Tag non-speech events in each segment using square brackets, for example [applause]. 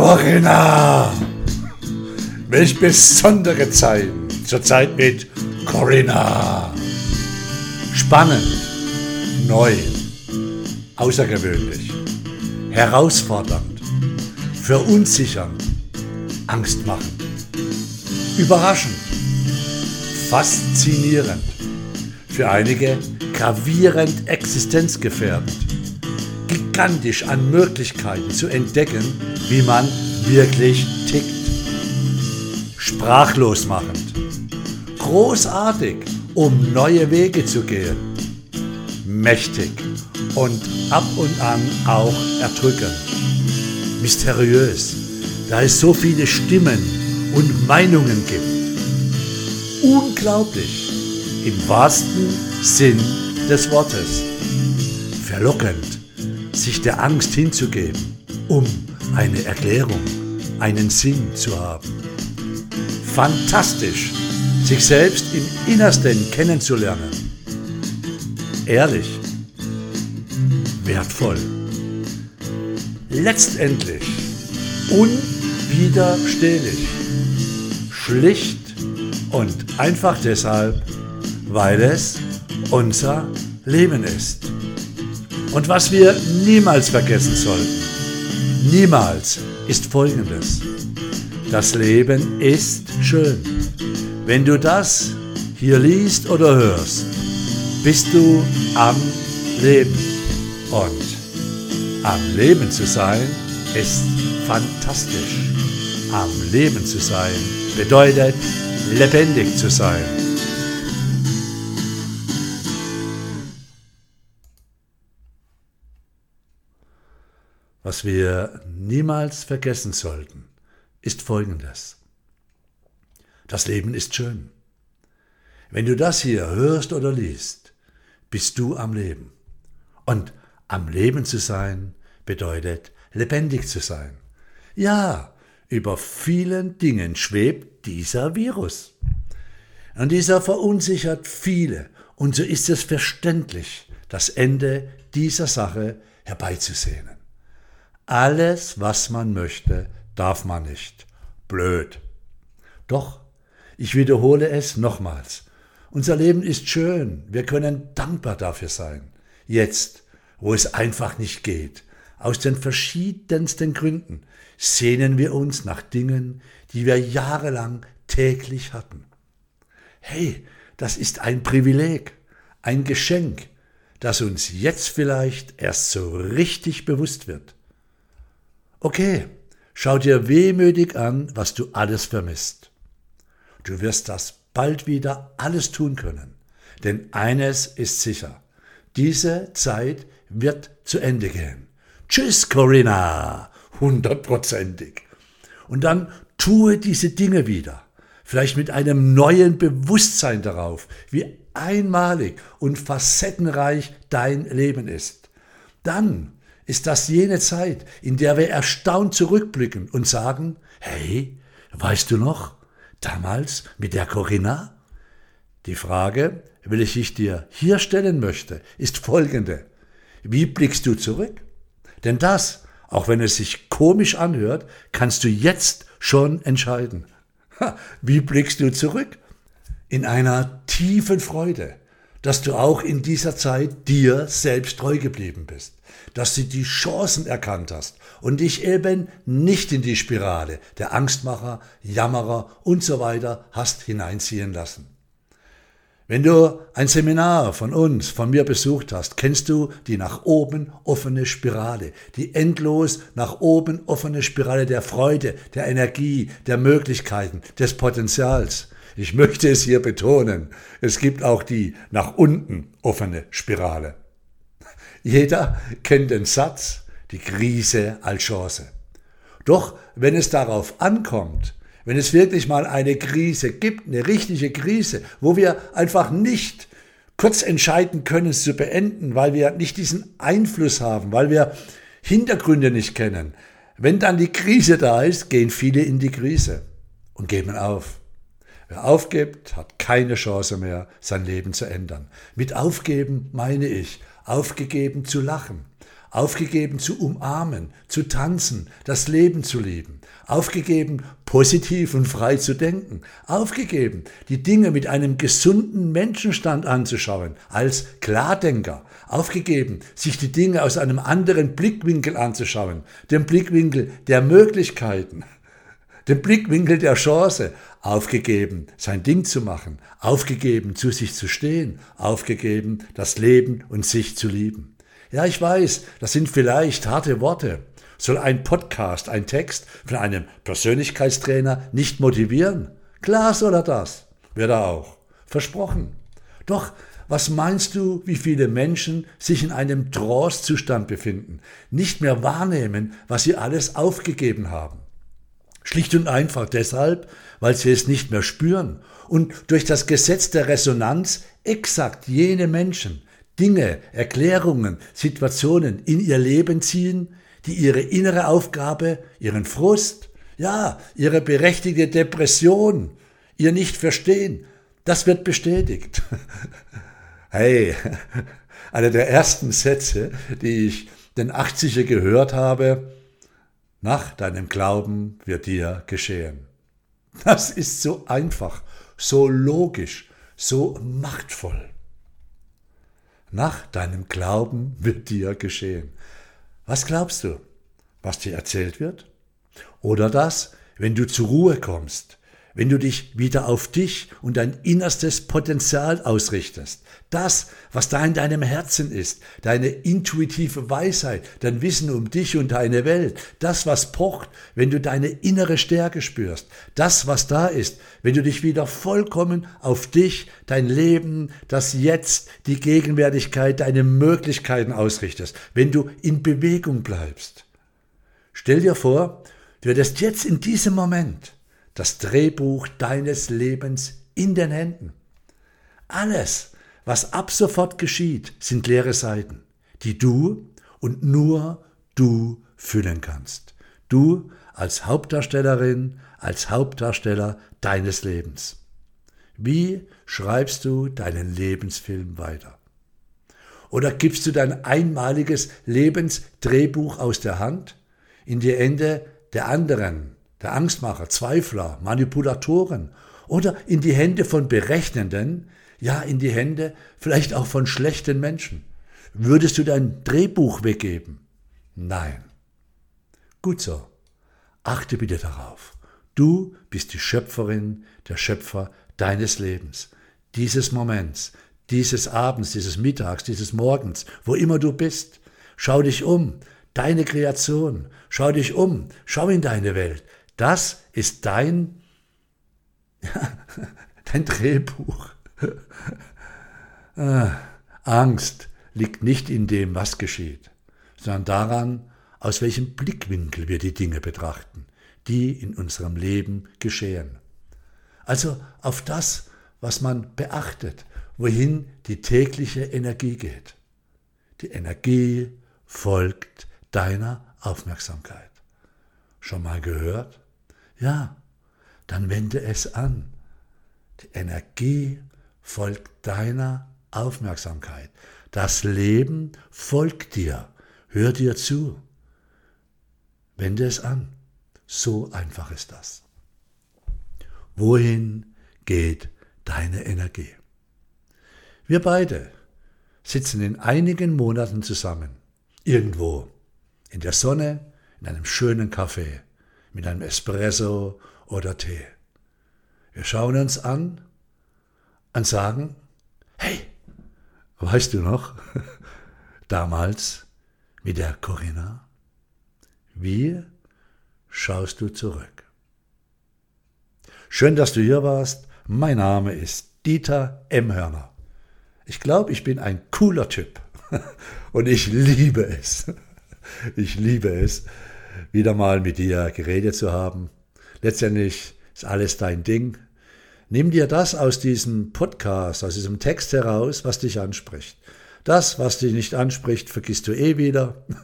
Corinna! Welch besondere Zeiten. Zurzeit mit Corinna. Spannend, neu, außergewöhnlich, herausfordernd, verunsichernd, angstmachend, überraschend, faszinierend, für einige gravierend existenzgefährdend, gigantisch an Möglichkeiten zu entdecken, wie man wirklich tickt. Sprachlos machend, großartig, um neue Wege zu gehen, mächtig und ab und an auch erdrückend, mysteriös, da es so viele Stimmen und Meinungen gibt. Unglaublich, im wahrsten Sinn des Wortes. Verlockend, sich der Angst hinzugeben, um eine Erklärung, einen Sinn zu haben. Fantastisch, sich selbst im Innersten kennenzulernen. Ehrlich, wertvoll. Letztendlich unwiderstehlich, schlicht und einfach deshalb, weil es unser Leben ist. Und was wir niemals vergessen sollten, niemals ist Folgendes. Das Leben ist schön. Wenn du das hier liest oder hörst, bist du am Leben. Und am Leben zu sein ist fantastisch. Am Leben zu sein bedeutet lebendig zu sein. Was wir niemals vergessen sollten, ist Folgendes. Das Leben ist schön. Wenn du das hier hörst oder liest, bist du am Leben. Und am Leben zu sein bedeutet lebendig zu sein. Ja, über vielen Dingen schwebt dieser Virus. Und dieser verunsichert viele. Und so ist es verständlich, das Ende dieser Sache herbeizusehnen. Alles, was man möchte, darf man nicht. Blöd. Doch, ich wiederhole es nochmals. Unser Leben ist schön. Wir können dankbar dafür sein. Jetzt, wo es einfach nicht geht. Aus den verschiedensten Gründen sehnen wir uns nach Dingen, die wir jahrelang täglich hatten. Hey, das ist ein Privileg, ein Geschenk, das uns jetzt vielleicht erst so richtig bewusst wird. Okay, schau dir wehmütig an, was du alles vermisst. Du wirst das bald wieder alles tun können. Denn eines ist sicher, diese Zeit wird zu Ende gehen. Tschüss, Corinna, hundertprozentig. Und dann tue diese Dinge wieder, vielleicht mit einem neuen Bewusstsein darauf, wie einmalig und facettenreich dein Leben ist. Dann ist das jene Zeit, in der wir erstaunt zurückblicken und sagen, hey, weißt du noch, damals mit der Corinna? Die Frage, welche ich dir hier stellen möchte, ist folgende. Wie blickst du zurück? Denn das, auch wenn es sich komisch anhört, kannst du jetzt schon entscheiden. Wie blickst du zurück? In einer tiefen Freude, dass du auch in dieser Zeit dir selbst treu geblieben bist, dass du die Chancen erkannt hast und dich eben nicht in die Spirale der Angstmacher, Jammerer und so weiter hast hineinziehen lassen. Wenn du ein Seminar von uns, von mir besucht hast, kennst du die nach oben offene Spirale, die endlos nach oben offene Spirale der Freude, der Energie, der Möglichkeiten, des Potenzials. Ich möchte es hier betonen, es gibt auch die nach unten offene Spirale. Jeder kennt den Satz, die Krise als Chance. Doch wenn es darauf ankommt, wenn es wirklich mal eine Krise gibt, eine richtige Krise, wo wir einfach nicht kurz entscheiden können, es zu beenden, weil wir nicht diesen Einfluss haben, weil wir Hintergründe nicht kennen. Wenn dann die Krise da ist, gehen viele in die Krise und geben auf. Wer aufgibt, hat keine Chance mehr, sein Leben zu ändern. Mit aufgeben meine ich, aufgegeben zu lachen, aufgegeben zu umarmen, zu tanzen, das Leben zu lieben, aufgegeben positiv und frei zu denken, aufgegeben die Dinge mit einem gesunden Menschenstand anzuschauen, als Klardenker, aufgegeben sich die Dinge aus einem anderen Blickwinkel anzuschauen, dem Blickwinkel der Möglichkeiten, dem Blickwinkel der Chance, aufgegeben, sein Ding zu machen, aufgegeben, zu sich zu stehen, aufgegeben, das Leben und sich zu lieben. Ja, ich weiß, das sind vielleicht harte Worte. Soll ein Podcast, ein Text von einem Persönlichkeitstrainer nicht motivieren? Klar soll er das. Wird er auch. Versprochen. Doch, was meinst du, wie viele Menschen sich in einem Trance-Zustand befinden, nicht mehr wahrnehmen, was sie alles aufgegeben haben? Schlicht und einfach deshalb, weil sie es nicht mehr spüren und durch das Gesetz der Resonanz exakt jene Menschen, Dinge, Erklärungen, Situationen in ihr Leben ziehen, die ihre innere Aufgabe, ihren Frust, ja, ihre berechtigte Depression, ihr Nicht-Verstehen, das wird bestätigt. [laughs] Hey, [laughs] einer der ersten Sätze, die ich den 80er gehört habe, nach deinem Glauben wird dir geschehen. Das ist so einfach, so logisch, so machtvoll. Nach deinem Glauben wird dir geschehen. Was glaubst du? Was dir erzählt wird? Oder das, wenn du zur Ruhe kommst, wenn du dich wieder auf dich und dein innerstes Potenzial ausrichtest, das, was da in deinem Herzen ist, deine intuitive Weisheit, dein Wissen um dich und deine Welt, das, was pocht, wenn du deine innere Stärke spürst, das, was da ist, wenn du dich wieder vollkommen auf dich, dein Leben, das Jetzt, die Gegenwärtigkeit, deine Möglichkeiten ausrichtest, wenn du in Bewegung bleibst. Stell dir vor, du hättest jetzt in diesem Moment das Drehbuch deines Lebens in den Händen. Alles, was ab sofort geschieht, sind leere Seiten, die du und nur du füllen kannst. Du als Hauptdarstellerin, als Hauptdarsteller deines Lebens. Wie schreibst du deinen Lebensfilm weiter? Oder gibst du dein einmaliges Lebensdrehbuch aus der Hand in die Ende der anderen der Angstmacher, Zweifler, Manipulatoren oder in die Hände von Berechnenden, ja in die Hände vielleicht auch von schlechten Menschen. Würdest du dein Drehbuch weggeben? Nein. Gut so. Achte bitte darauf. Du bist die Schöpferin, der Schöpfer deines Lebens, dieses Moments, dieses Abends, dieses Mittags, dieses Morgens, wo immer du bist. Schau dich um, deine Kreation. Schau dich um, schau in deine Welt. Das ist dein, [laughs] dein Drehbuch. Ah, Angst liegt nicht in dem, was geschieht, sondern daran, aus welchem Blickwinkel wir die Dinge betrachten, die in unserem Leben geschehen. Also auf das, was man beachtet, wohin die tägliche Energie geht. Die Energie folgt deiner Aufmerksamkeit. Schon mal gehört? Ja, dann wende es an. Die Energie folgt deiner Aufmerksamkeit. Das Leben folgt dir. Hör dir zu. Wende es an. So einfach ist das. Wohin geht deine Energie? Wir beide sitzen in einigen Monaten zusammen, irgendwo, in der Sonne, in einem schönen Café mit einem Espresso oder Tee. Wir schauen uns an und sagen, hey, weißt du noch, [laughs] damals mit der Corinna, wie schaust du zurück? Schön, dass du hier warst. Mein Name ist Dieter M. Hörner. Ich glaube, ich bin ein cooler Typ [laughs] und ich liebe es. Ich liebe es, wieder mal mit dir geredet zu haben. Letztendlich ist alles dein Ding. Nimm dir das aus diesem Podcast, aus diesem Text heraus, was dich anspricht. Das, was dich nicht anspricht, vergisst du eh wieder. [laughs]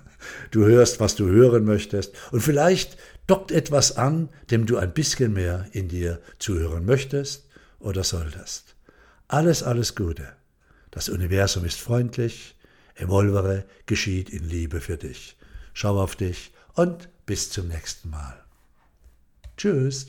Du hörst, was du hören möchtest. Und vielleicht dockt etwas an, dem du ein bisschen mehr in dir zuhören möchtest oder solltest. Alles, alles Gute. Das Universum ist freundlich. Evolvere geschieht in Liebe für dich. Schau auf dich und bis zum nächsten Mal. Tschüss.